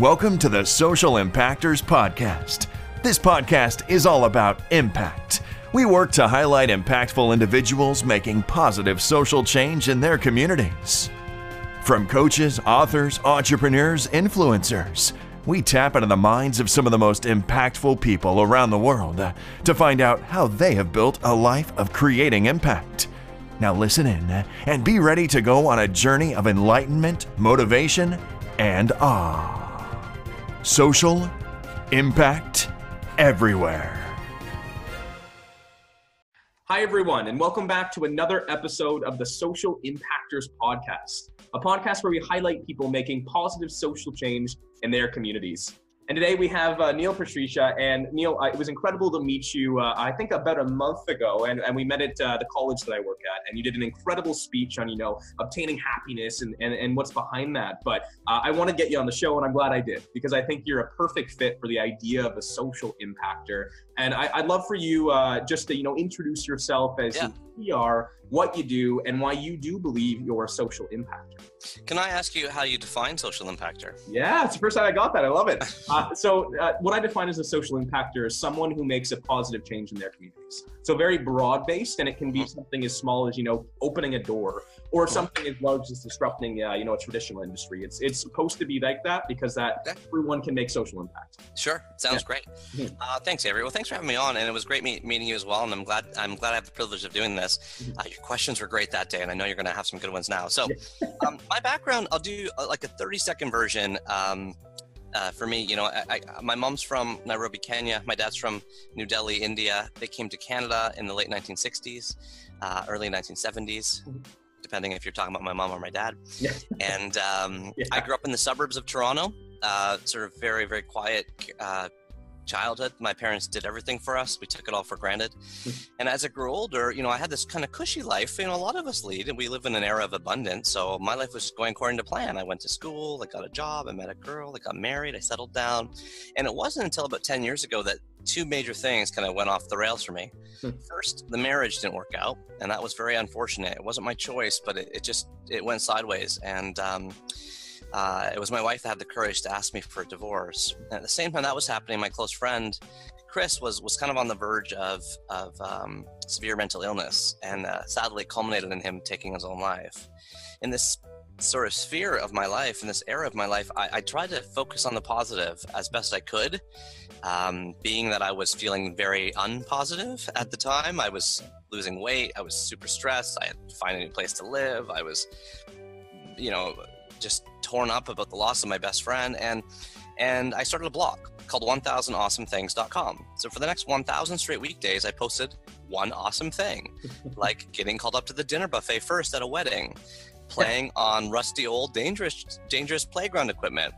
Welcome to the Social Impactors Podcast. This podcast is all about impact. We work to highlight impactful individuals making positive social change in their communities. From coaches, authors, entrepreneurs, influencers, we tap into the minds of some of the most impactful people around the world to find out how they have built a life of creating impact. Now, listen in and be ready to go on a journey of enlightenment, motivation, and awe. Social impact everywhere. Hi, everyone, and welcome back to another episode of the Social Impactors Podcast, a podcast where we highlight people making positive social change in their communities. And today we have uh, Neil Pasricha. And Neil, uh, it was incredible to meet you, uh, I think about a month ago. And, and we met at uh, the college that I work at. And you did an incredible speech on, you know, obtaining happiness and, and, and what's behind that. But uh, I want to get you on the show, and I'm glad I did, because I think you're a perfect fit for the idea of a social impactor. And I, would love for you uh, just to, you know, introduce yourself as yeah. who you are, what you do, and why you do believe you're a social impactor. Can I ask you how you define social impactor? Yeah, it's the first time I got that. I love it. Uh, so, uh, what I define as a social impactor is someone who makes a positive change in their communities. So, very broad based, and it can be mm-hmm. something as small as you know opening a door, or something as large as disrupting, uh, you know, a traditional industry. It's it's supposed to be like that because that okay. everyone can make social impact. Sure, sounds yeah. great. Mm-hmm. Uh, thanks, Avery. Well, thanks for having me on, and it was great meet, meeting you as well. And I'm glad I'm glad I have the privilege of doing this. Mm-hmm. Uh, your questions were great that day, and I know you're going to have some good ones now. So, um, my background, I'll do uh, like a 30 second version. Um, uh, for me, you know, I, I, my mom's from Nairobi, Kenya. My dad's from New Delhi, India. They came to Canada in the late 1960s, uh, early 1970s, mm-hmm. depending if you're talking about my mom or my dad. Yeah. And um, yeah. I grew up in the suburbs of Toronto, uh, sort of very, very quiet, uh, childhood. My parents did everything for us. We took it all for granted. And as I grew older, you know, I had this kind of cushy life. You know, a lot of us lead, and we live in an era of abundance. So my life was going according to plan. I went to school, I got a job, I met a girl, I got married, I settled down. And it wasn't until about 10 years ago that two major things kind of went off the rails for me. Hmm. First, the marriage didn't work out, and that was very unfortunate. It wasn't my choice, but it, it just it went sideways. And um, uh, it was my wife that had the courage to ask me for a divorce. And at the same time that was happening, my close friend Chris was was kind of on the verge of of um, severe mental illness, and uh, sadly culminated in him taking his own life. In this sort of sphere of my life, in this era of my life, I, I tried to focus on the positive as best I could. Um, being that I was feeling very unpositive at the time, I was losing weight, I was super stressed, I had to find a new place to live, I was, you know, just torn up about the loss of my best friend and and I started a blog called 1000awesomethings.com. So for the next 1000 straight weekdays I posted one awesome thing, like getting called up to the dinner buffet first at a wedding, playing on rusty old dangerous dangerous playground equipment,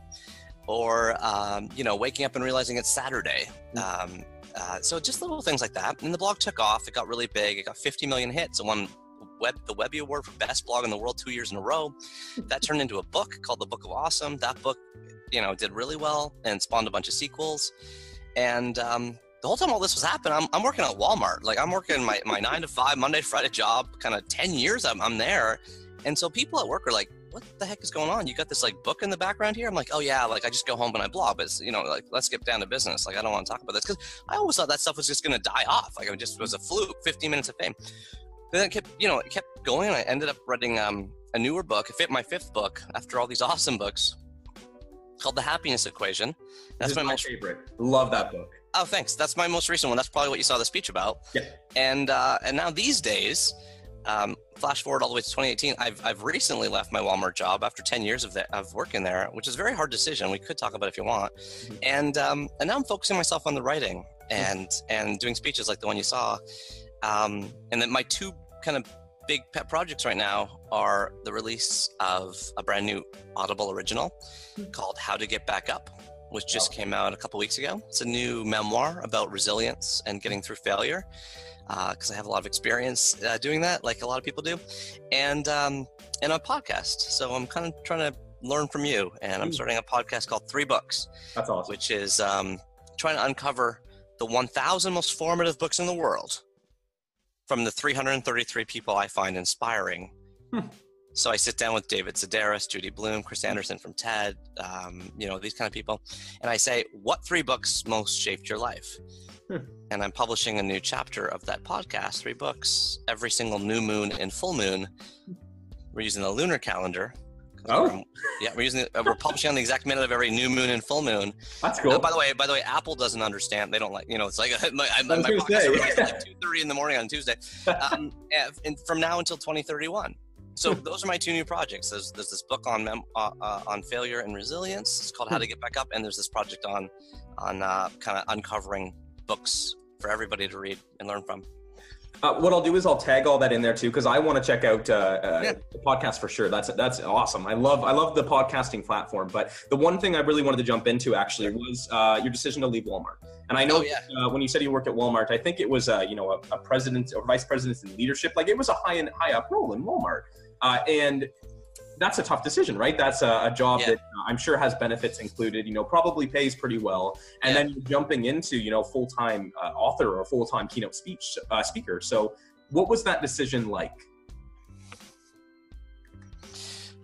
or um, you know waking up and realizing it's Saturday. Mm. Um, uh, so just little things like that. And the blog took off. It got really big. It got 50 million hits. It won web the Webby Award for Best Blog in the World two years in a row. That turned into a book called The Book of Awesome. That book, you know, did really well and spawned a bunch of sequels. And um, the whole time all this was happening, I'm, I'm working at Walmart. Like I'm working my, my nine to five Monday Friday job, kind of 10 years I'm, I'm there. And so people at work are like, what the heck is going on? You got this like book in the background here? I'm like, oh yeah, like I just go home and I blog, but you know, like let's get down to business. Like I don't want to talk about this because I always thought that stuff was just going to die off. Like it just was a fluke, 15 minutes of fame then it kept, you know, it kept going. And I ended up writing um, a newer book, fit my fifth book after all these awesome books, called The Happiness Equation. That's my, my most favorite. Love that book. Oh, thanks. That's my most recent one. That's probably what you saw the speech about. Yeah. And uh, and now these days, um, flash forward all the way to 2018, I've I've recently left my Walmart job after 10 years of the, of working there, which is a very hard decision. We could talk about it if you want. Mm-hmm. And um, and now I'm focusing myself on the writing and mm-hmm. and doing speeches like the one you saw. Um, and then my two kind of big pet projects right now are the release of a brand new Audible original hmm. called How to Get Back Up, which just came out a couple weeks ago. It's a new memoir about resilience and getting through failure because uh, I have a lot of experience uh, doing that, like a lot of people do, and um, and a podcast. So I'm kind of trying to learn from you, and I'm hmm. starting a podcast called Three Books. That's awesome. Which is um, trying to uncover the 1,000 most formative books in the world from the 333 people I find inspiring. Hmm. So I sit down with David Sedaris, Judy Blume, Chris Anderson from TED, um, you know, these kind of people. And I say, what three books most shaped your life? Hmm. And I'm publishing a new chapter of that podcast, three books, every single new moon and full moon. We're using the lunar calendar. Oh, we're, yeah, we're using uh, we're publishing on the exact minute of every new moon and full moon. That's cool. Uh, by the way, by the way, Apple doesn't understand. They don't like you know. It's like my, my, my podcast like two thirty in the morning on Tuesday, um, and from now until twenty thirty one. So hmm. those are my two new projects. There's, there's this book on mem- uh, uh, on failure and resilience. It's called How to hmm. Get Back Up, and there's this project on on uh, kind of uncovering books for everybody to read and learn from. Uh, what I'll do is I'll tag all that in there too because I want to check out uh, uh, yeah. the podcast for sure. That's that's awesome. I love I love the podcasting platform. But the one thing I really wanted to jump into actually was uh, your decision to leave Walmart. And I know oh, yeah. Uh, when you said you worked at Walmart, I think it was uh, you know a, a, president or vice president in leadership. Like it was a high in, high up role in Walmart. and that's a tough decision, right? That's a, a job yeah. that uh, I'm sure has benefits included. You know, probably pays pretty well, and yeah. then you're jumping into you know full time uh, author or full time keynote speech uh, speaker. So, what was that decision like?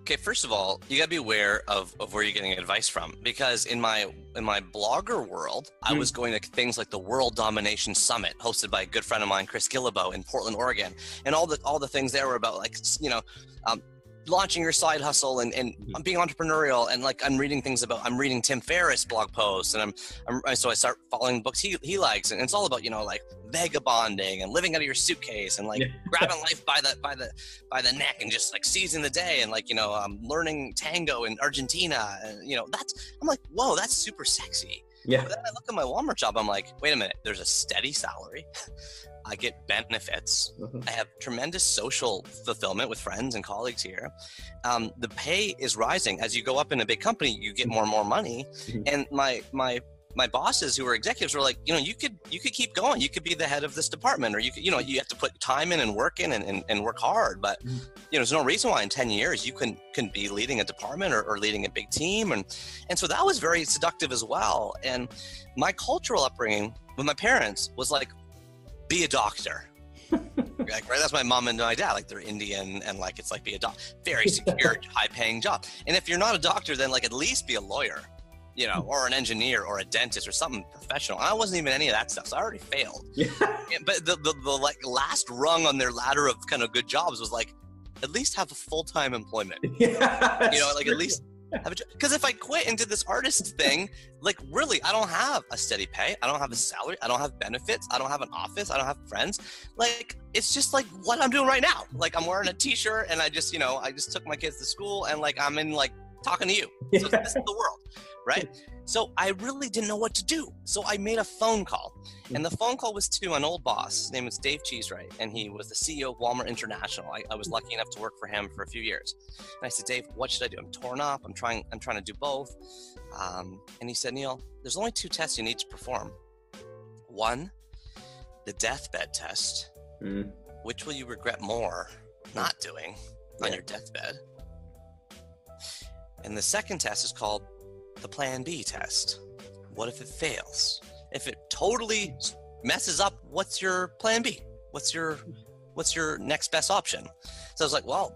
Okay, first of all, you gotta be aware of, of where you're getting advice from because in my in my blogger world, mm. I was going to things like the World Domination Summit hosted by a good friend of mine, Chris Guillebeau in Portland, Oregon, and all the all the things there were about like you know um, launching your side hustle and, and mm-hmm. being entrepreneurial and like I'm reading things about I'm reading Tim Ferriss blog posts and I'm, I'm so I start following books he, he likes and it's all about you know like vagabonding and living out of your suitcase and like yeah. grabbing life by the by the by the neck and just like seizing the day and like you know um, learning tango in Argentina and you know that's I'm like whoa that's super sexy yeah. But then I look at my Walmart job. I'm like, wait a minute. There's a steady salary. I get benefits. Mm-hmm. I have tremendous social fulfillment with friends and colleagues here. Um, the pay is rising as you go up in a big company. You get more and more money, mm-hmm. and my my my bosses who are executives were like, you know, you could you could keep going. You could be the head of this department, or you could, you know, you have to put time in and work in and, and, and work hard. But mm-hmm. you know, there's no reason why in ten years you can can be leading a department or, or leading a big team, and and so that was very seductive as well. And my cultural upbringing with my parents was like, be a doctor. like, right? That's my mom and my dad. Like they're Indian and like it's like be a doctor. Very secure, high paying job. And if you're not a doctor, then like at least be a lawyer, you know, or an engineer or a dentist or something professional. I wasn't even any of that stuff. So I already failed. Yeah. But the, the, the like last rung on their ladder of kind of good jobs was like at least have a full time employment. Yeah, you know, like true. at least because if I quit and did this artist thing, like really, I don't have a steady pay. I don't have a salary. I don't have benefits. I don't have an office. I don't have friends. Like it's just like what I'm doing right now. Like I'm wearing a t-shirt and I just, you know, I just took my kids to school and like I'm in like talking to you. So this is the world, right? So I really didn't know what to do. So I made a phone call. And the phone call was to an old boss. His name was Dave Cheesewright, and he was the CEO of Walmart International. I, I, was lucky enough to work for him for a few years. And I said, Dave, what should I do? I'm torn up. I'm trying. I'm trying to do both. Um, and he said, Neil, there's only two tests you need to perform. One, the deathbed test. Mm. Which will you regret more not doing yeah. on your deathbed? And the second test is called the plan B test. What if it fails? If it totally messes up, what's your plan B? What's your what's your next best option? So I was like, well,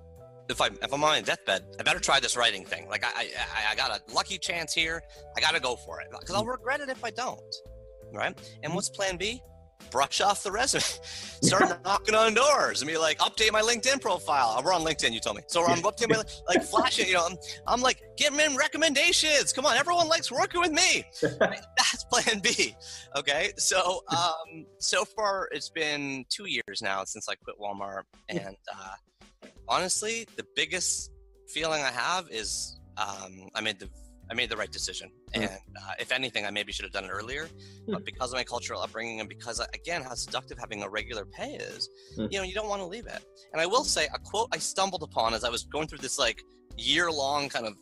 if I if I'm on a deathbed, I better try this writing thing. Like I I, I got a lucky chance here. I got to go for it because I'll regret it if I don't. Right? And what's plan B? Brush off the resume, start knocking on doors and be like, update my LinkedIn profile. We're on LinkedIn, you told me. So I'm updating my, like flashing, you know, I'm, I'm like, get in recommendations. Come on, everyone likes working with me. That's plan B. Okay. So, um, so far it's been two years now since I quit Walmart. And, uh, honestly, the biggest feeling I have is, um, I made the I made the right decision. Mm. And uh, if anything, I maybe should have done it earlier. Mm. But because of my cultural upbringing and because, again, how seductive having a regular pay is, mm. you know, you don't want to leave it. And I will say a quote I stumbled upon as I was going through this like year long kind of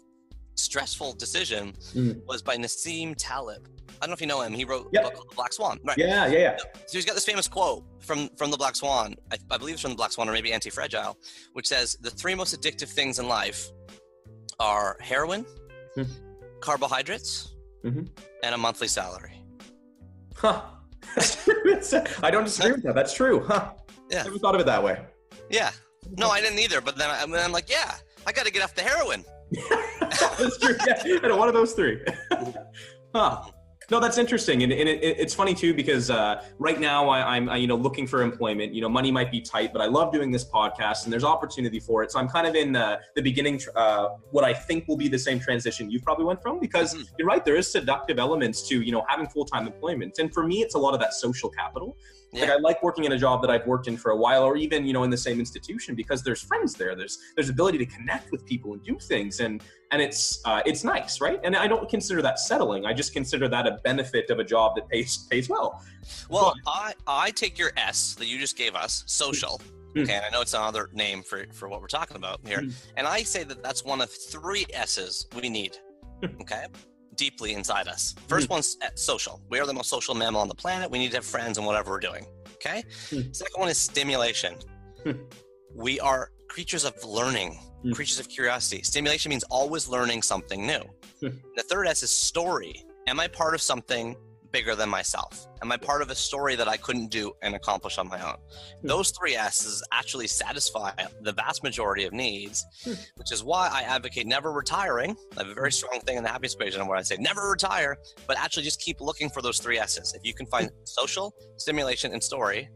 stressful decision mm. was by Nassim Taleb. I don't know if you know him. He wrote yep. a book called The Black Swan. Right. Yeah, yeah, yeah. So he's got this famous quote from from The Black Swan. I, I believe it's from The Black Swan or maybe Anti Fragile, which says the three most addictive things in life are heroin, mm carbohydrates, mm-hmm. and a monthly salary. Huh. I don't disagree with that. That's true. Huh. Yeah. I never thought of it that way. Yeah. No, I didn't either. But then I, I'm like, yeah, I got to get off the heroin. That's true. Yeah, I one of those three. huh. No, that's interesting, and, and it, it's funny too because uh, right now I, am you know looking for employment. You know, money might be tight, but I love doing this podcast, and there's opportunity for it. So I'm kind of in uh, the beginning, uh, what I think will be the same transition you probably went from, because mm-hmm. you're right, there is seductive elements to you know having full time employment, and for me, it's a lot of that social capital. Yeah. Like I like working in a job that I've worked in for a while, or even you know in the same institution because there's friends there. There's there's ability to connect with people and do things, and and it's uh, it's nice, right? And I don't consider that settling. I just consider that a benefit of a job that pays pays well. Well, but, I I take your S that you just gave us, social. Mm-hmm. Okay, and I know it's another name for for what we're talking about here, mm-hmm. and I say that that's one of three S's we need. okay deeply inside us. 1st mm-hmm. one's social. We are the most social mammal on the planet. We need to have friends in whatever we're doing. Okay. Second one is stimulation. We are creatures of learning, hmm. creatures of curiosity. Stimulation means always learning something new. Hmm. the third S is story. Am I part of something bigger than myself? Am I part of a story that I couldn't do and accomplish on my own? Hmm. Those three S's actually satisfy the vast majority of needs, hmm. which is why I advocate never retiring. I have a very strong thing in the happiness equation where I say never retire, but actually just keep looking for those three S's. If you can find social, stimulation, and story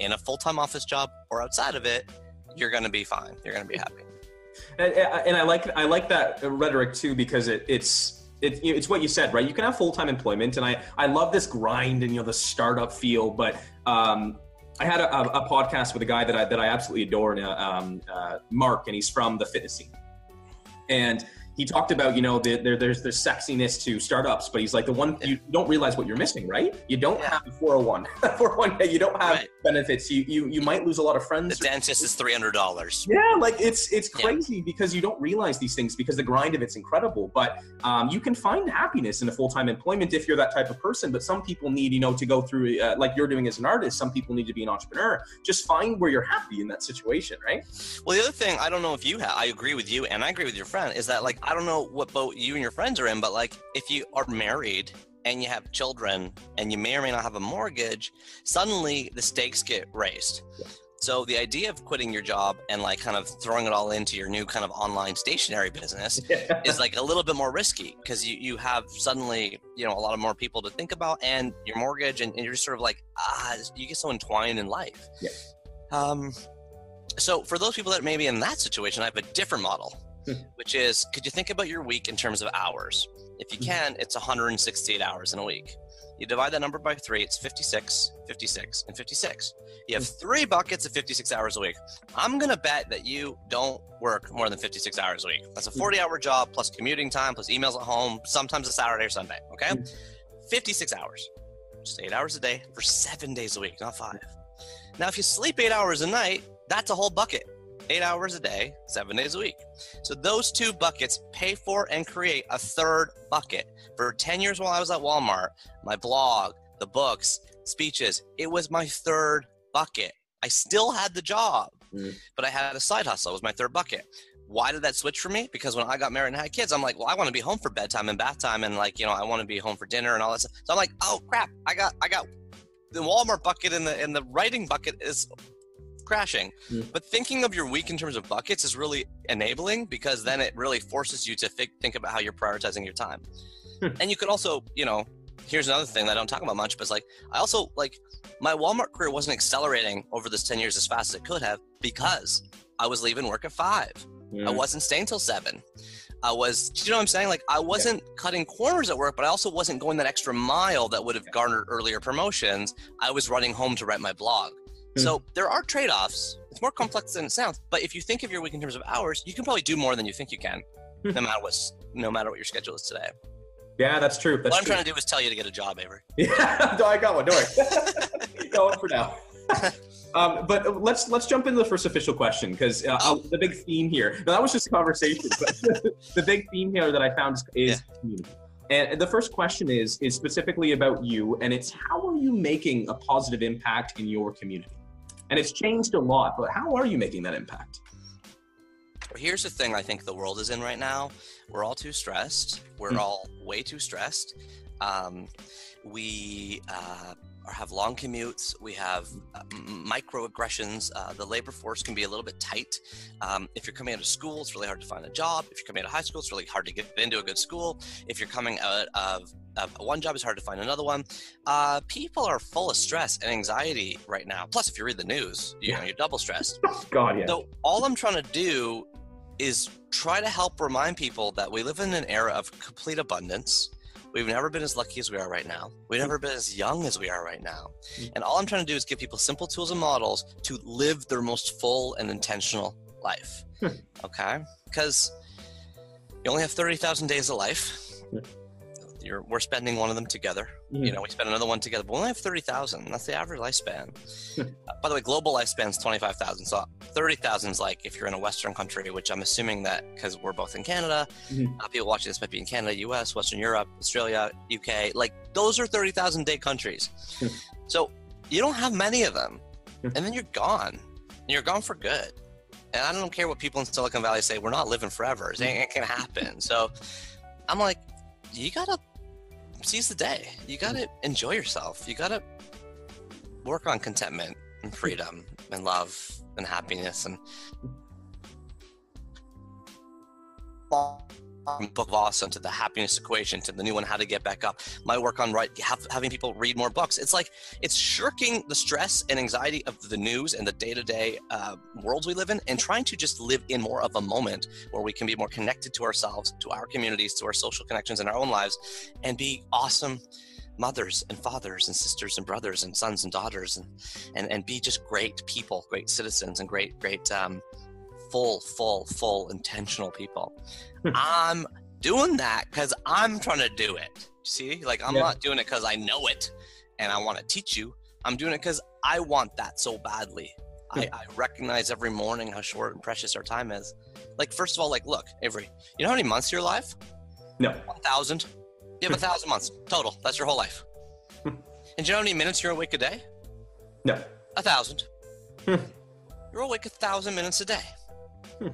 in a full time office job or outside of it, you're going to be fine. You're going to be happy. And, and, I like I like that rhetoric too because it, it's it, it's what you said, right? You can have full time employment, and I I love this grind and you know the startup feel. But um, I had a, a, podcast with a guy that I that I absolutely adore, and, um, uh, Mark, and he's from the fitness scene, and he talked about you know the, there, there's the sexiness to startups but he's like the one you don't realize what you're missing right? You don't have a 401 401 you don't have right. benefits. You, you you might lose a lot of friends. The dentist is $300 yeah like it's it's crazy yeah. because you don't realize these things because the grind of it's incredible but um, you can find happiness in a full-time employment if you're that type of person but some people need you know to go through uh, like you're doing as an artist some people need to be an entrepreneur. Just find where you're happy in that situation right? Well the other thing i don't know if you have i agree with you and i agree with your friend is that like I don't know what boat you and your friends are in, but like if you are married and you have children and you may or may not have a mortgage, suddenly the stakes get raised. So the idea of quitting your job and like kind of throwing it all into your new kind of online stationery business is like a little bit more risky because you, you have suddenly, you know, a lot of more people to think about and your mortgage and, and you're just sort of like, ah, you get so entwined in life. Yeah. Um, so for those people that may be in that situation, I have a different model. which is could you think about your week in terms of hours? If you mm-hmm. can, it's 168 hours in a week. You divide that number by three, it's 56, 56, and 56. You have mm. three buckets of 56 hours a week. I'm going to bet that you don't work more than 56 hours a week. That's a mm. 40 hour job plus commuting time, plus emails at home, sometimes a Saturday or Sunday. Okay? Mm. 56 hours. Just eight hours a day for seven days a week, not five. Now, if you sleep eight hours a night, that's a whole bucket eight hours a day, seven days a week. So those two buckets pay for and create a third bucket. For 10 years while I was at Walmart, my blog, the books, speeches, it was my third bucket. I still had the job, mm. but I had a side hustle. It was my third bucket. Why did that switch for me? Because when I got married and had kids, I'm like, well, I want to be home for bedtime and bath time, and like, you know, I want to be home for dinner and all that stuff. So I'm like, oh crap, I got, I got the Walmart bucket and the and the writing bucket is crashing. Mm. But thinking of your week in terms of buckets is really enabling because then it really forces you to think, think about how you're prioritizing your time. Hmm. and you could also, you know, here's another thing that I don't talk about much, but it's like I also like my Walmart career wasn't accelerating over this 10 years as fast as it could have because I was leaving work at five. I wasn't staying till seven. I was, you know what I'm saying? Like I wasn't yeah. cutting corners at work, but I also wasn't going that extra mile that would have garnered earlier promotions. I was running home to write my blog. Hmm. So there are trade offs. It's more complex than it sounds. But if you think of your week in terms of hours, you can probably do more than you think you can, hmm. no matter what's no matter what your schedule is today. Yeah, that's true. That's what I'm true. trying to do is tell you to get a job, Avery. Yeah, no, I got one. Don't worry. Going for now. Um, but let's let's jump into the first official question because uh, oh. the big theme here. No, that was just a conversation, but the big theme here that I found is, is yeah. community. And the first question is is specifically about you, and it's how are you making a positive impact in your community? And it's changed a lot, but how are you making that impact? Here's the thing I think the world is in right now. We're all too stressed. We're mm. all way too stressed. Um, we uh, have long commutes. We have uh, microaggressions. Uh, the labor force can be a little bit tight. Um, if you're coming out of school, it's really hard to find a job. If you're coming out of high school, it's really hard to get into a good school. If you're coming out of, of one job, is hard to find another one. Uh, people are full of stress and anxiety right now. Plus, if you read the news, you know you're double stressed. God, yeah. So all I'm trying to do is try to help remind people that we live in an era of complete abundance We've never been as lucky as we are right now. We've never been as young as we are right now. Mm. And all I'm trying to do is give people simple tools and models to live their most full and intentional life. Hmm. okay? Because you only have 30,000 days of life you're, we're spending one of them together. Mm-hmm. You know, we spend another one together, but we only have 30,000. That's the average lifespan. uh, by the way, global lifespan is 25,000. So 30,000 is like if you're in a Western country, which I'm assuming that because we're both in Canada, mm-hmm. uh, people watching this might be in Canada, US, Western Europe, Australia, UK. Like those are 30,000 day countries. so you don't have many of them. and then you're gone. And you're gone for good. And I don't care what people in Silicon Valley say, we're not living forever. It ain't gonna happen. So I'm like, you gotta seize the day. You got to enjoy yourself. You got to work on contentment and freedom and love and happiness and book of awesome to the happiness equation to the new one how to get back up. My work on right have, having people read more books. It's like it's shirking the stress and anxiety of the news and the day-to-day uh, worlds we live in and trying to just live in more of a moment where we can be more connected to ourselves to our communities to our social connections in our own lives and be awesome mothers and fathers and sisters and brothers and sons and daughters and and, and be just great people great citizens and great great um, full full full intentional people hmm. I'm doing that because I'm trying to do it. See, like I'm yeah. not doing it because I know it and I want to teach you. I'm doing it because I want that so badly. I, hmm. I, recognize every morning how short and precious our time is. Like, first of all, like, look, Avery, you know how many months you're alive? No. 1,000. You have a thousand months total. That's your whole life. Hmm. and do you know how many minutes you're awake a day? No. A thousand. you're awake a thousand minutes a day.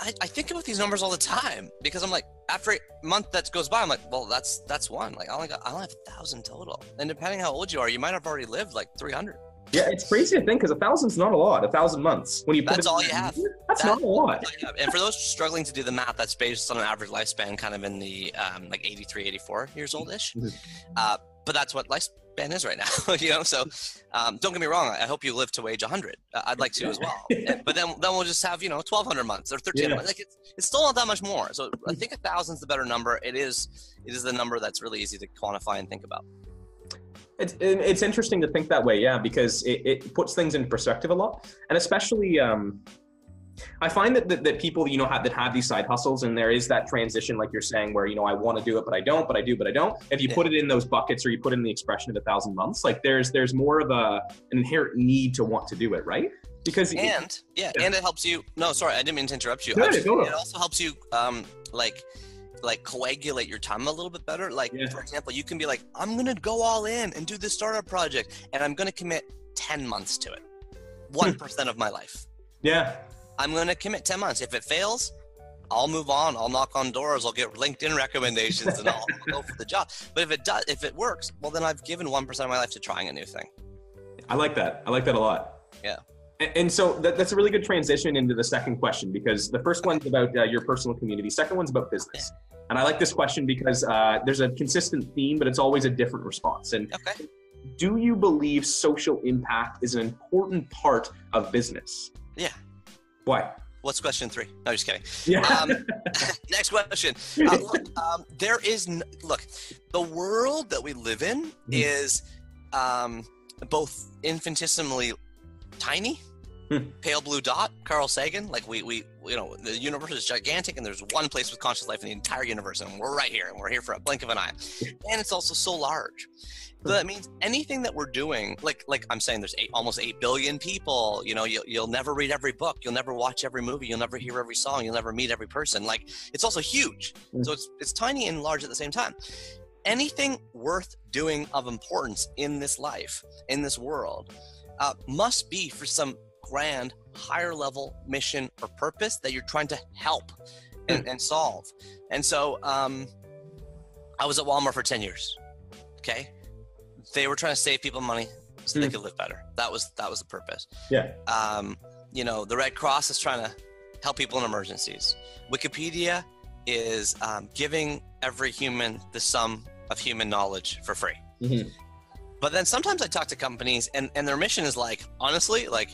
I, I think about these numbers all the time because I'm like, after a month that goes by, I'm like, well, that's that's one. Like I only got I only have a thousand total. And depending how old you are, you might have already lived like 300. Yeah, it's crazy to think because a thousand's not a lot. A thousand months when you put it that's all you have. That's, not a lot. And for those struggling to do the math, that's based on an average lifespan, kind of in the um, like 83, 84 years old ish. Mm-hmm. Uh, but that's what life Ben is right now. you know, so um, don't get me wrong. I hope you live to age 100. Uh, I'd like to as well. but then then we'll just have you know 1,200 months or 13 yeah. months. Like it's, it's still not that much more. So I think a thousand's the better number. It is it is the number that's really easy to quantify and think about. It's, it's interesting to think that way, yeah, because it, it puts things in perspective a lot, and especially um, I find that, that, that people, you know, have, that have these side hustles and there is that transition, like you're saying, where, you know, I want to do it, but I don't, but I do, but I don't. If you yeah. put it in those buckets or you put in the expression of a thousand months, like there's, there's more of a, an inherent need to want to do it. Right. Because, and it, yeah, yeah, and it helps you. No, sorry, I didn't mean to interrupt you. Good, it also helps you, um, like, like coagulate your time a little bit better. Like, yeah. for example, you can be like, I'm going to go all in and do this startup project and I'm going to commit 10 months to it. 1% of my life. Yeah. I'm going to commit 10 months. If it fails, I'll move on. I'll knock on doors. I'll get LinkedIn recommendations and I'll go for the job. But if it does, if it works, well, then I've given 1% of my life to trying a new thing. I like that. I like that a lot. Yeah. And, and so that, that's a really good transition into the second question because the first one's about uh, your personal community. Second one's about business. And I like this question because uh, there's a consistent theme, but it's always a different response. And okay. do you believe social impact is an important part of business? Yeah. Why? What's question three? No, just kidding. Yeah. Um, next question. Uh, look, um, there is n- look, the world that we live in mm. is um, both infinitesimally tiny, hmm. pale blue dot, Carl Sagan. Like we, we, you know, the universe is gigantic, and there's one place with conscious life in the entire universe, and we're right here, and we're here for a blink of an eye. And it's also so large. So that means anything that we're doing, like like I'm saying, there's eight, almost eight billion people. You know, you'll, you'll never read every book, you'll never watch every movie, you'll never hear every song, you'll never meet every person. Like it's also huge, mm. so it's it's tiny and large at the same time. Anything worth doing of importance in this life, in this world, uh, must be for some grand, higher level mission or purpose that you're trying to help and, mm. and solve. And so, um, I was at Walmart for ten years. Okay they were trying to save people money so they could live better. That was that was the purpose. Yeah. Um, you know, the Red Cross is trying to help people in emergencies. Wikipedia is um, giving every human the sum of human knowledge for free. Mhm. But then sometimes I talk to companies and, and their mission is like, honestly, like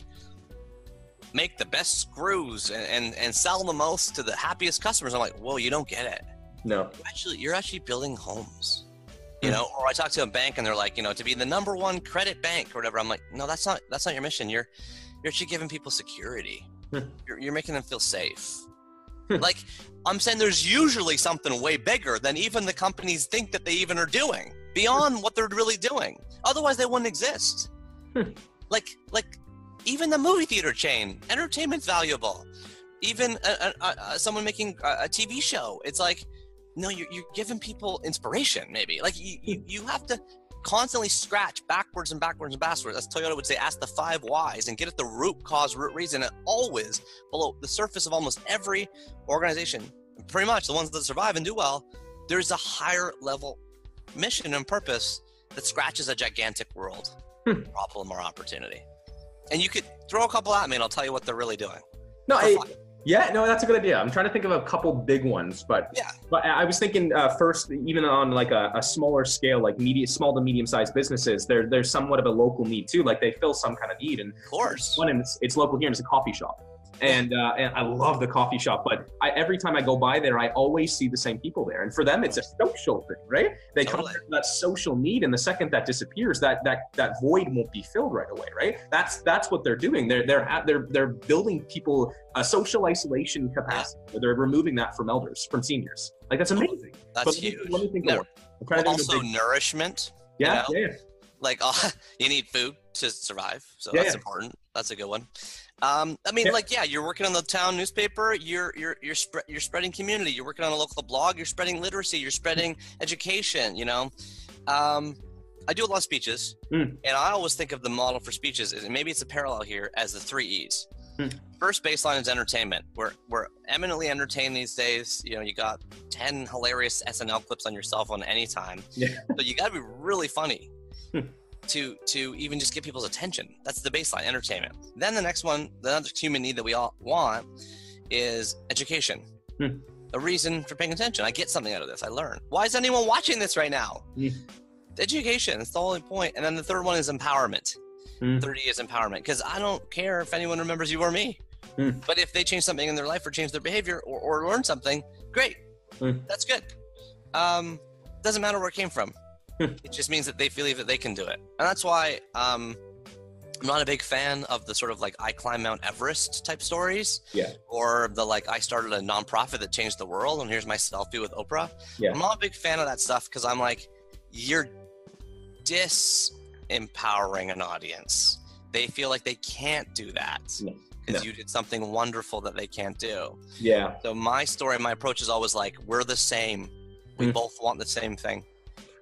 make the best screws and, and, and sell the most to the happiest customers. I'm like, whoa, you don't get it. No. Actually, you're actually building homes. You Hmm. know, or I talk to a bank and they're like, you know, to be the number one credit bank or whatever. I'm like, no, that's not that's not your mission. You're you're actually giving people security. Hmm. you're, you're making them feel safe. Hmm. like I'm saying, there's usually something way bigger than even the companies think that they even are doing beyond what they're really doing. Otherwise, they wouldn't exist. Like like even the movie theater chain, entertainment's valuable. Even a, a, a, someone making a TV show, it's like no, you're, you're giving people inspiration. Maybe like you, you, you have to constantly scratch backwards and backwards and backwards. As Toyota would say, ask the five whys and get at the root cause, root reason. And always below the surface of almost every organization, pretty much the ones that survive and do well, there's a higher level mission and purpose that scratches a gigantic world Hmm. problem or opportunity. And you could throw a couple at me and I'll tell you what they're really doing. No, I. yeah, no, that's a good idea. I'm trying to think of a couple big ones, but Yeah. But I was thinking uh, first, even on like a, a smaller scale, like media, small to medium sized businesses, there there's somewhat of a local need too. Like they fill some kind of need, and Of course. one and it's, it's local here. and It's a coffee shop, and uh, and I love the coffee shop. But I, every time I go by there, I always see the same people there, and for them, it's a social thing, right? They come Totally. for that social need, and the second that disappears, that that that void won't be filled right away, right? That's that's what they're doing. They're they're at, they're they're building people a social isolation capacity. They're removing that from elders, from seniors. Like that's amazing. That's But huge. Let me think No. of one. I'm trying to think of Also, nourishment. yeah, you yeah, like uh, you need food to survive so Yeah, that's yeah. important that's a good one um, i mean Yeah. like yeah you're working on the town newspaper you're you're you're, spread you're spreading community you're working on a local blog you're spreading literacy you're spreading education you know um, i do a lot of speeches Mm. and i always think of the model for speeches and maybe it's a parallel here as the three e's Hmm. First baseline is entertainment. We're we're eminently entertained these days. You know, you got ten hilarious SNL clips on your cell phone anytime. Yeah. So you got to be really funny Hmm. To to even just get people's attention. That's the baseline entertainment. Then the next one, the other human need that we all want is education. Hmm. A reason for paying attention. I get something out of this. I learn. Why is anyone watching this right now? Hmm. Education. That's the only point. And then the third one is empowerment. Hmm. 30 is empowerment because I don't care if anyone remembers you or me. Hmm. But if they change something in their life or change their behavior or, or learn something, great. Hmm. That's good. Um, doesn't matter where it came from. It just means that they believe that they can do it. And that's why um, I'm not a big fan of the sort of like I climb Mount Everest type stories. Yeah. Or the like I started a nonprofit that changed the world and here's my selfie with Oprah. Yeah. I'm not a big fan of that stuff because I'm like, you're disempowering an audience. They feel like they can't do that No, because no. you did something wonderful that they can't do. yeah. So my story, my approach is always like, we're the same. We Mm. both want the same thing.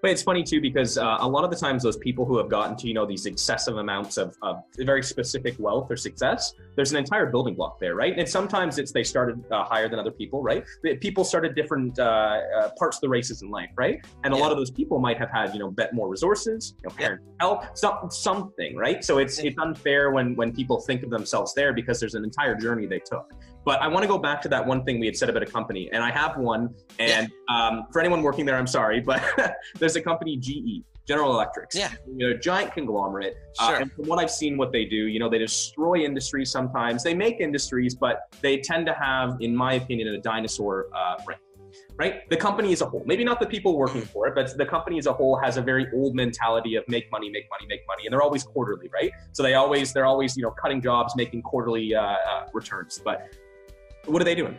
But it's funny too because uh, a lot of the times those people who have gotten to you know these excessive amounts of, of very specific wealth or success, there's an entire building block there, right? And sometimes it's they started uh, higher than other people, right? People started different uh, uh, parts of the races in life, right? And a lot of those people might have had you know bet more resources, you know, Yeah. help, some, something, right? So it's it's unfair when when people think of themselves there because there's an entire journey they took. But I want to go back to that one thing we had said about a company, and I have one. And um, for anyone working there, I'm sorry, but there's a company GE, General Electrics. Yeah. They're a giant conglomerate. Uh, Sure. and from what I've seen, what they do, you know, they destroy industries sometimes. They make industries, but they tend to have, in my opinion, a dinosaur uh, brain. Right? The company as a whole, maybe not the people working for it, but the company as a whole has a very old mentality of make money, make money, make money, and they're always quarterly, right? So they always, they're always, you know, cutting jobs, making quarterly uh, uh, returns. But what are they doing?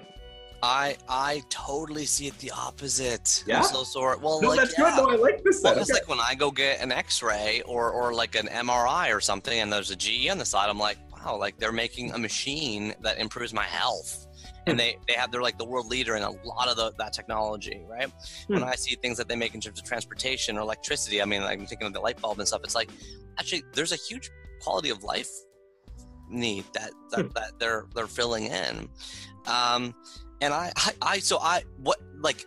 I I totally see it the opposite. Yeah? I'm so sorry. Well, No, like, that's yeah. good. No, I like this. Well, it's like when I go get an X-ray or or like an MRI or something, and there's a GE on the side. I'm like, wow, like they're making a machine that improves my health, and they they have they're like the world leader in a lot of the, that technology, right? When Hmm. I see things that they make in terms of transportation or electricity, I mean, I'm thinking of the light bulb and stuff. It's like actually there's a huge quality of life need that that, Hmm. that they're they're filling in. Um, and I, I I so I what like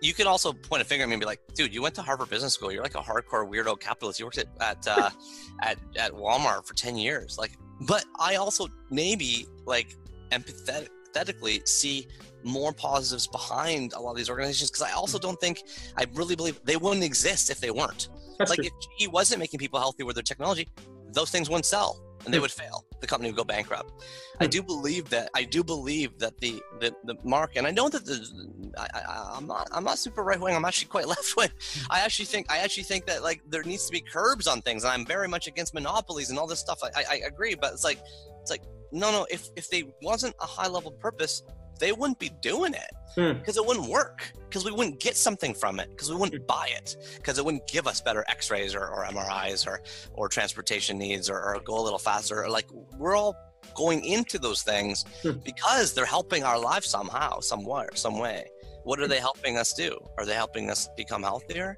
you could also point a finger at me and be like, dude, you went to Harvard Business School. You're like a hardcore weirdo capitalist. You worked at at uh, at, at Walmart for ten years. Like, but I also maybe like empathetically see more positives behind a lot of these organizations because I also don't think I really believe they wouldn't exist if they weren't. That's like true. if GE wasn't making people healthy with their technology, those things wouldn't sell and they Hmm. would fail. The company would go bankrupt. I Hmm. do believe that. I do believe that the the, the mark, and I know that the I, I, I'm not I'm not super right wing. I'm actually quite left wing. I actually think I actually think that like there needs to be curbs on things, and I'm very much against monopolies and all this stuff. I, I, I agree, but it's like it's like no no if if they wasn't a high level purpose, they wouldn't be doing it Hmm. because it wouldn't work because we wouldn't get something from it because we wouldn't buy it because it wouldn't give us better x-rays or, or mris or or transportation needs or, or go a little faster or like we're all going into those things Hmm. because they're helping our lives somehow somewhere some way what are they helping us do are they helping us become healthier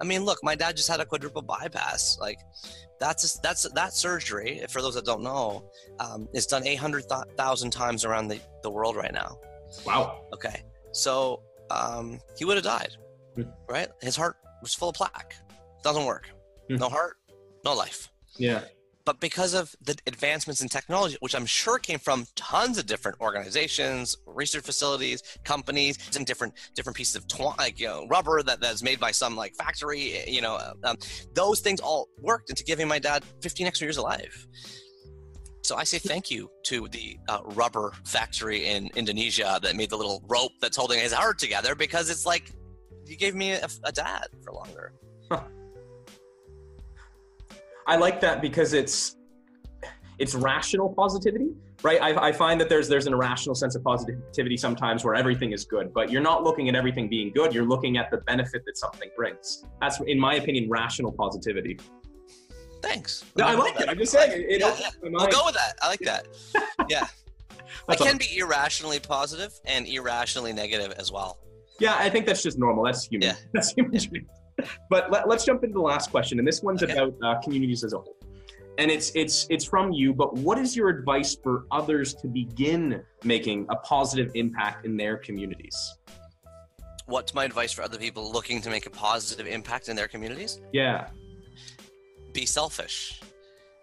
i mean look my dad just had a quadruple bypass like that's that's that surgery for those that don't know um, is done 800000 times around the, the world right now Wow. Okay, so um, he would have died, Hmm. right? His heart was full of plaque. Doesn't work. Hmm. No heart, no life. Yeah. But because of the advancements in technology, which I'm sure came from tons of different organizations, research facilities, companies, and different different pieces of twine, like you know, rubber that that's made by some like factory, you know, um, those things all worked into giving my dad 15 extra years alive. So I say thank you to the uh, rubber factory in Indonesia that made the little rope that's holding his heart together because it's like you gave me a, a dad for longer. I like that because it's it's rational positivity, right? I, I find that there's there's an irrational sense of positivity sometimes where everything is good, but you're not looking at everything being good. You're looking at the benefit that something brings. That's, in my opinion, rational positivity. Thanks. No, I like it. I'm just saying. It, it Yeah, opens yeah. my We'll go with that. I like that. Yeah. I can be irrationally positive and irrationally negative as well. Yeah, I think that's just normal. That's human. Yeah. That's human. But let, us jump into the last question, and this one's Okay. about uh, communities as a whole. And it's it's it's from you. But what is your advice for others to begin making a positive impact in their communities? What's my advice for other people looking to make a positive impact in their communities? Yeah. Be selfish.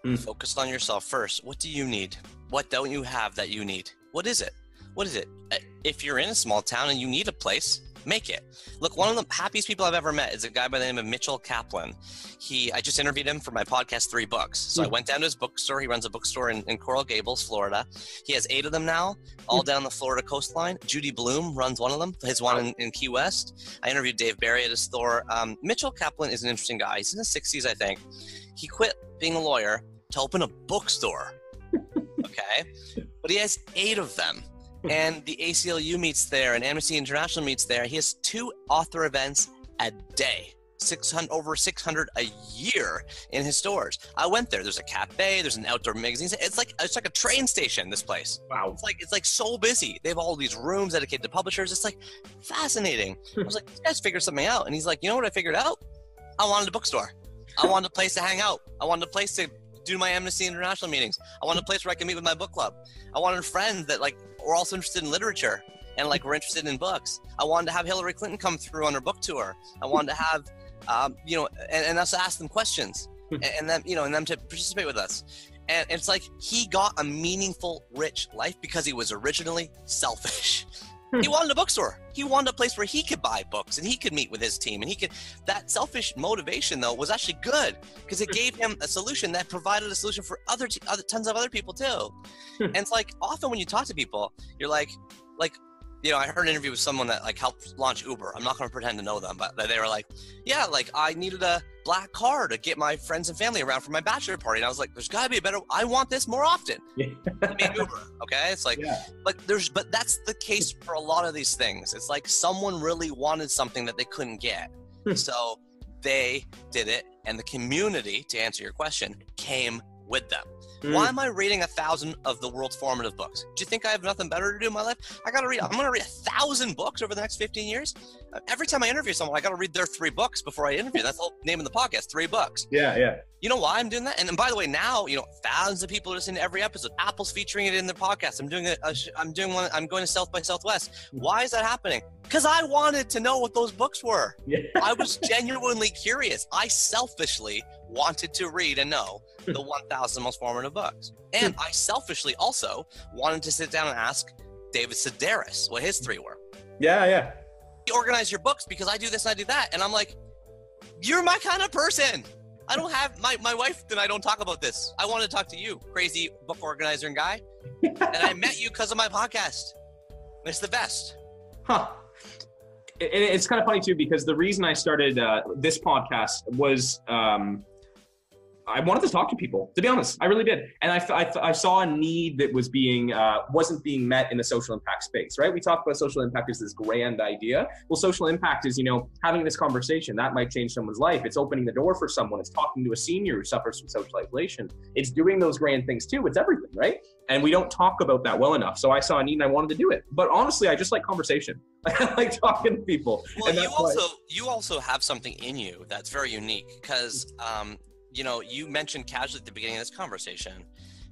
Mm. Focus on yourself first. What do you need? What don't you have that you need? What is it? What is it? Uh, If you're in a small town and you need a place, make it. Look, one of the happiest people I've ever met is a guy by the name of Mitchell Kaplan. He, I just interviewed him for my podcast, Three Books. So I Hmm. went down to his bookstore. He runs a bookstore in, in Coral Gables, Florida. He has eight of them now, all down the Florida coastline. Judy Blume runs one of them, his one in, in Key West. I interviewed Dave Barry at his store. Um, Mitchell Kaplan is an interesting guy. He's in his 60s, I think. He quit being a lawyer to open a bookstore. okay. But he has eight of them. And the ACLU meets there and Amnesty International meets there. He has two author events a day. 600 over 600 a year in his stores. I went there. There's a cafe, there's an outdoor magazine. It's like it's like a train station this place. Wow. It's like it's like so busy. They have all these rooms dedicated to publishers. It's like fascinating. I was like, this guy's figured something out. And he's like, you know what I figured out? I wanted a bookstore. I wanted a place to hang out. I wanted a place to do my Amnesty International meetings. I wanted a place where I could meet with my book club. I wanted friends that like were also interested in literature and like we're interested in books. I wanted to have Hillary Clinton come through on her book tour. I wanted to have, um, you know, and, and us ask them questions and, and them, you know, and them to participate with us. And it's like he got a meaningful, rich life because he was originally selfish. he wanted a bookstore. He wanted a place where he could buy books and he could meet with his team and he could. That selfish motivation though was actually good because it gave him a solution that provided a solution for other, t- other tons of other people too. Hmm. and it's like often when you talk to people, you're like, like you know, I heard an interview with someone that like helped launch Uber. I'm not going to pretend to know them, but they were like, yeah, like I needed a black car to get my friends and family around for my bachelor party. And I was like, there's got to be a better. I want this more often. Yeah. Mean, Uber. Okay, it's like, Yeah. but there's, but that's the case for a lot of these things. It's like someone really wanted something that they couldn't get, Hmm. so they did it, and the community, to answer your question, came with them. Mm. Why am I reading a thousand of the world's formative books? Do you think I have nothing better to do in my life? I got to read. I'm going to read a thousand books over the next 15 years. Every time I interview someone, I got to read their three books before I interview. That's the whole name of the podcast, three books. Yeah, yeah. You know why I'm doing that? And, and by the way, now you know thousands of people are listening to every episode. Apple's featuring it in their podcast. I'm doing it. I'm doing one. I'm going to South by Southwest. Why is that happening? Because I wanted to know what those books were. Yeah. I was genuinely curious. I selfishly wanted to read and know the 1,000 most formative books. And I selfishly also wanted to sit down and ask David Sedaris what his three were. Yeah, yeah. You organize your books because I do this and I do that. And I'm like, you're my kind of person. I don't have my, my wife and I don't talk about this. I want to talk to you, crazy book organizer and guy. and I met you because of my podcast. It's the best. Huh. It, it's kind of funny too because the reason I started uh, this podcast was um, I wanted to talk to people. To be honest, I really did, and I, I, I saw a need that was being uh, wasn't being met in the social impact space. Right? We talk about social impact as this grand idea. Well, social impact is you know having this conversation that might change someone's life. It's opening the door for someone. It's talking to a senior who suffers from social isolation. It's doing those grand things too. It's everything, right? And we don't talk about that well enough. So I saw a need and I wanted to do it. But honestly, I just like conversation. I like talking to people. Well, you also why. you also have something in you that's very unique because um, you know, you mentioned casually at the beginning of this conversation.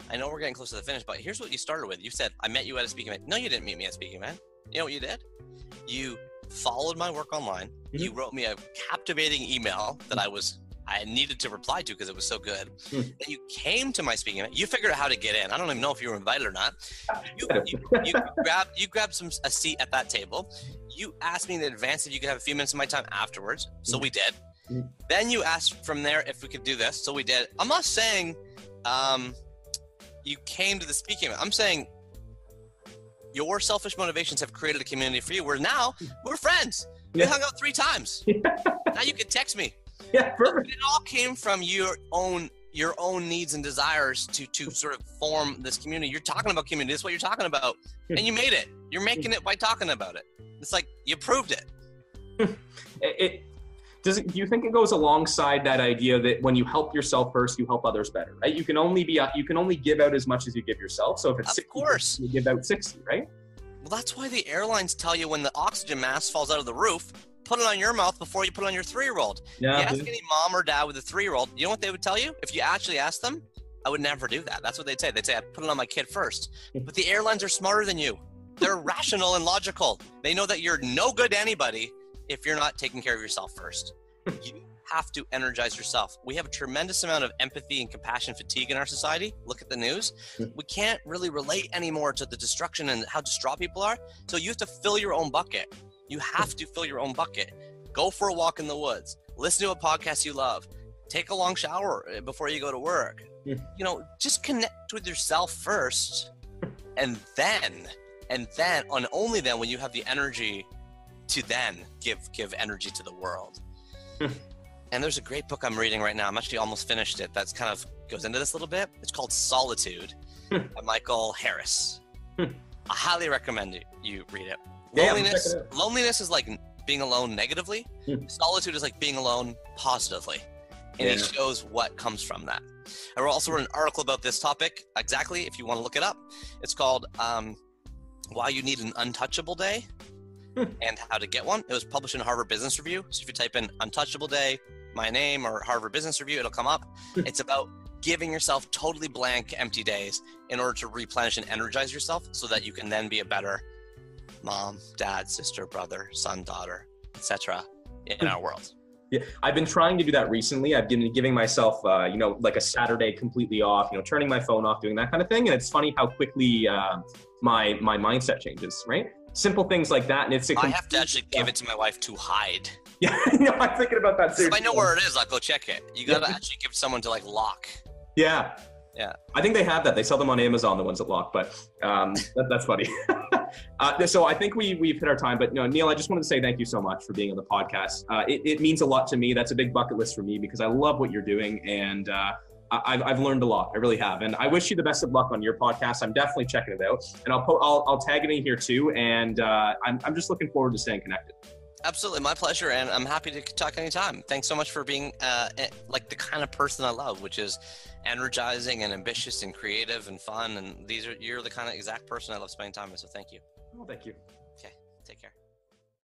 I know we're getting close to the finish, but here's what you started with. You said, I met you at a speaking event. No, you didn't meet me at a speaking event. You know what you did? You followed my work online. Mm-hmm. You wrote me a captivating email that I was I needed to reply to because it was so good. Mm. Then you came to my speaking event. You figured out how to get in. I don't even know if you were invited or not. You, you, you grabbed you grabbed some a seat at that table. You asked me in advance if you could have a few minutes of my time afterwards. So mm. we did. Then you asked from there if we could do this, so we did. I'm not saying um, you came to the speaking. I'm saying your selfish motivations have created a community for you. Where now we're friends. We hung out three times. now you can text me. Yeah, perfect. It all came from your own your own needs and desires to to sort of form this community. You're talking about community. That's what you're talking about, and you made it. You're making it by talking about it. It's like you proved it. it does it, do you think it goes alongside that idea that when you help yourself first, you help others better, right? You can only be you can only give out as much as you give yourself. So if it's of 60, course you give out sixty, right? Well, that's why the airlines tell you when the oxygen mask falls out of the roof, put it on your mouth before you put it on your three-year-old. Yeah, you ask any mom or dad with a three-year-old, you know what they would tell you? If you actually ask them, I would never do that. That's what they'd say. They'd say, I put it on my kid first. But the airlines are smarter than you. They're rational and logical. They know that you're no good to anybody if you're not taking care of yourself first. You have to energize yourself. We have a tremendous amount of empathy and compassion fatigue in our society. Look at the news. We can't really relate anymore to the destruction and how distraught people are. So you have to fill your own bucket. You have to fill your own bucket. Go for a walk in the woods. Listen to a podcast you love. Take a long shower eh, before you go to work. You know, just connect with yourself first. And then, and then, and only then, when you have the energy to then give give energy to the world. And there's a great book I'm reading right now. I'm actually almost finished it. That's kind of goes into this a little bit. It's called Solitude by Michael Harris. I highly recommend you, you read it. Loneliness, it loneliness is like being alone negatively. Solitude is like being alone positively. And yeah. he shows what comes from that. I also wrote an article about this topic exactly if you want to look it up. It's called um, Why You Need an Untouchable Day and how to get one. It was published in Harvard Business Review. So if you type in Untouchable Day my name or Harvard Business Review, it'll come up. it's about giving yourself totally blank, empty days in order to replenish and energize yourself so that you can then be a better mom, dad, sister, brother, son, daughter, etc. in our world. Yeah, I've been trying to do that recently. I've been giving myself, uh, you know, like a Saturday completely off, you know, turning my phone off, doing that kind of thing. And it's funny how quickly uh, my my mindset changes, right? Simple things like that, and it's. I have to actually give it to my wife to hide. Yeah, know, I'm thinking about that too. If I know where it is, I'll go check it. You gotta yeah. actually give someone to like lock. Yeah. Yeah. I think they have that. They sell them on Amazon, the ones that lock, but um, that, that's funny. uh, so I think we, we've hit our time, but no, Neil, I just wanted to say thank you so much for being on the podcast. Uh, it, it, means a lot to me. That's a big bucket list for me because I love what you're doing. And uh, I've, I've learned a lot. I really have. And I wish you the best of luck on your podcast. I'm definitely checking it out. And I'll, po- I'll, I'll tag it in here too. And uh, I'm, I'm just looking forward to staying connected. Absolutely, my pleasure, and I'm happy to talk anytime. Thanks so much for being uh, eh, like the kind of person I love, which is energizing and ambitious and creative and fun. And these are you're the kind of exact person I love spending time with. So thank you. Oh, thank you. Okay, take care.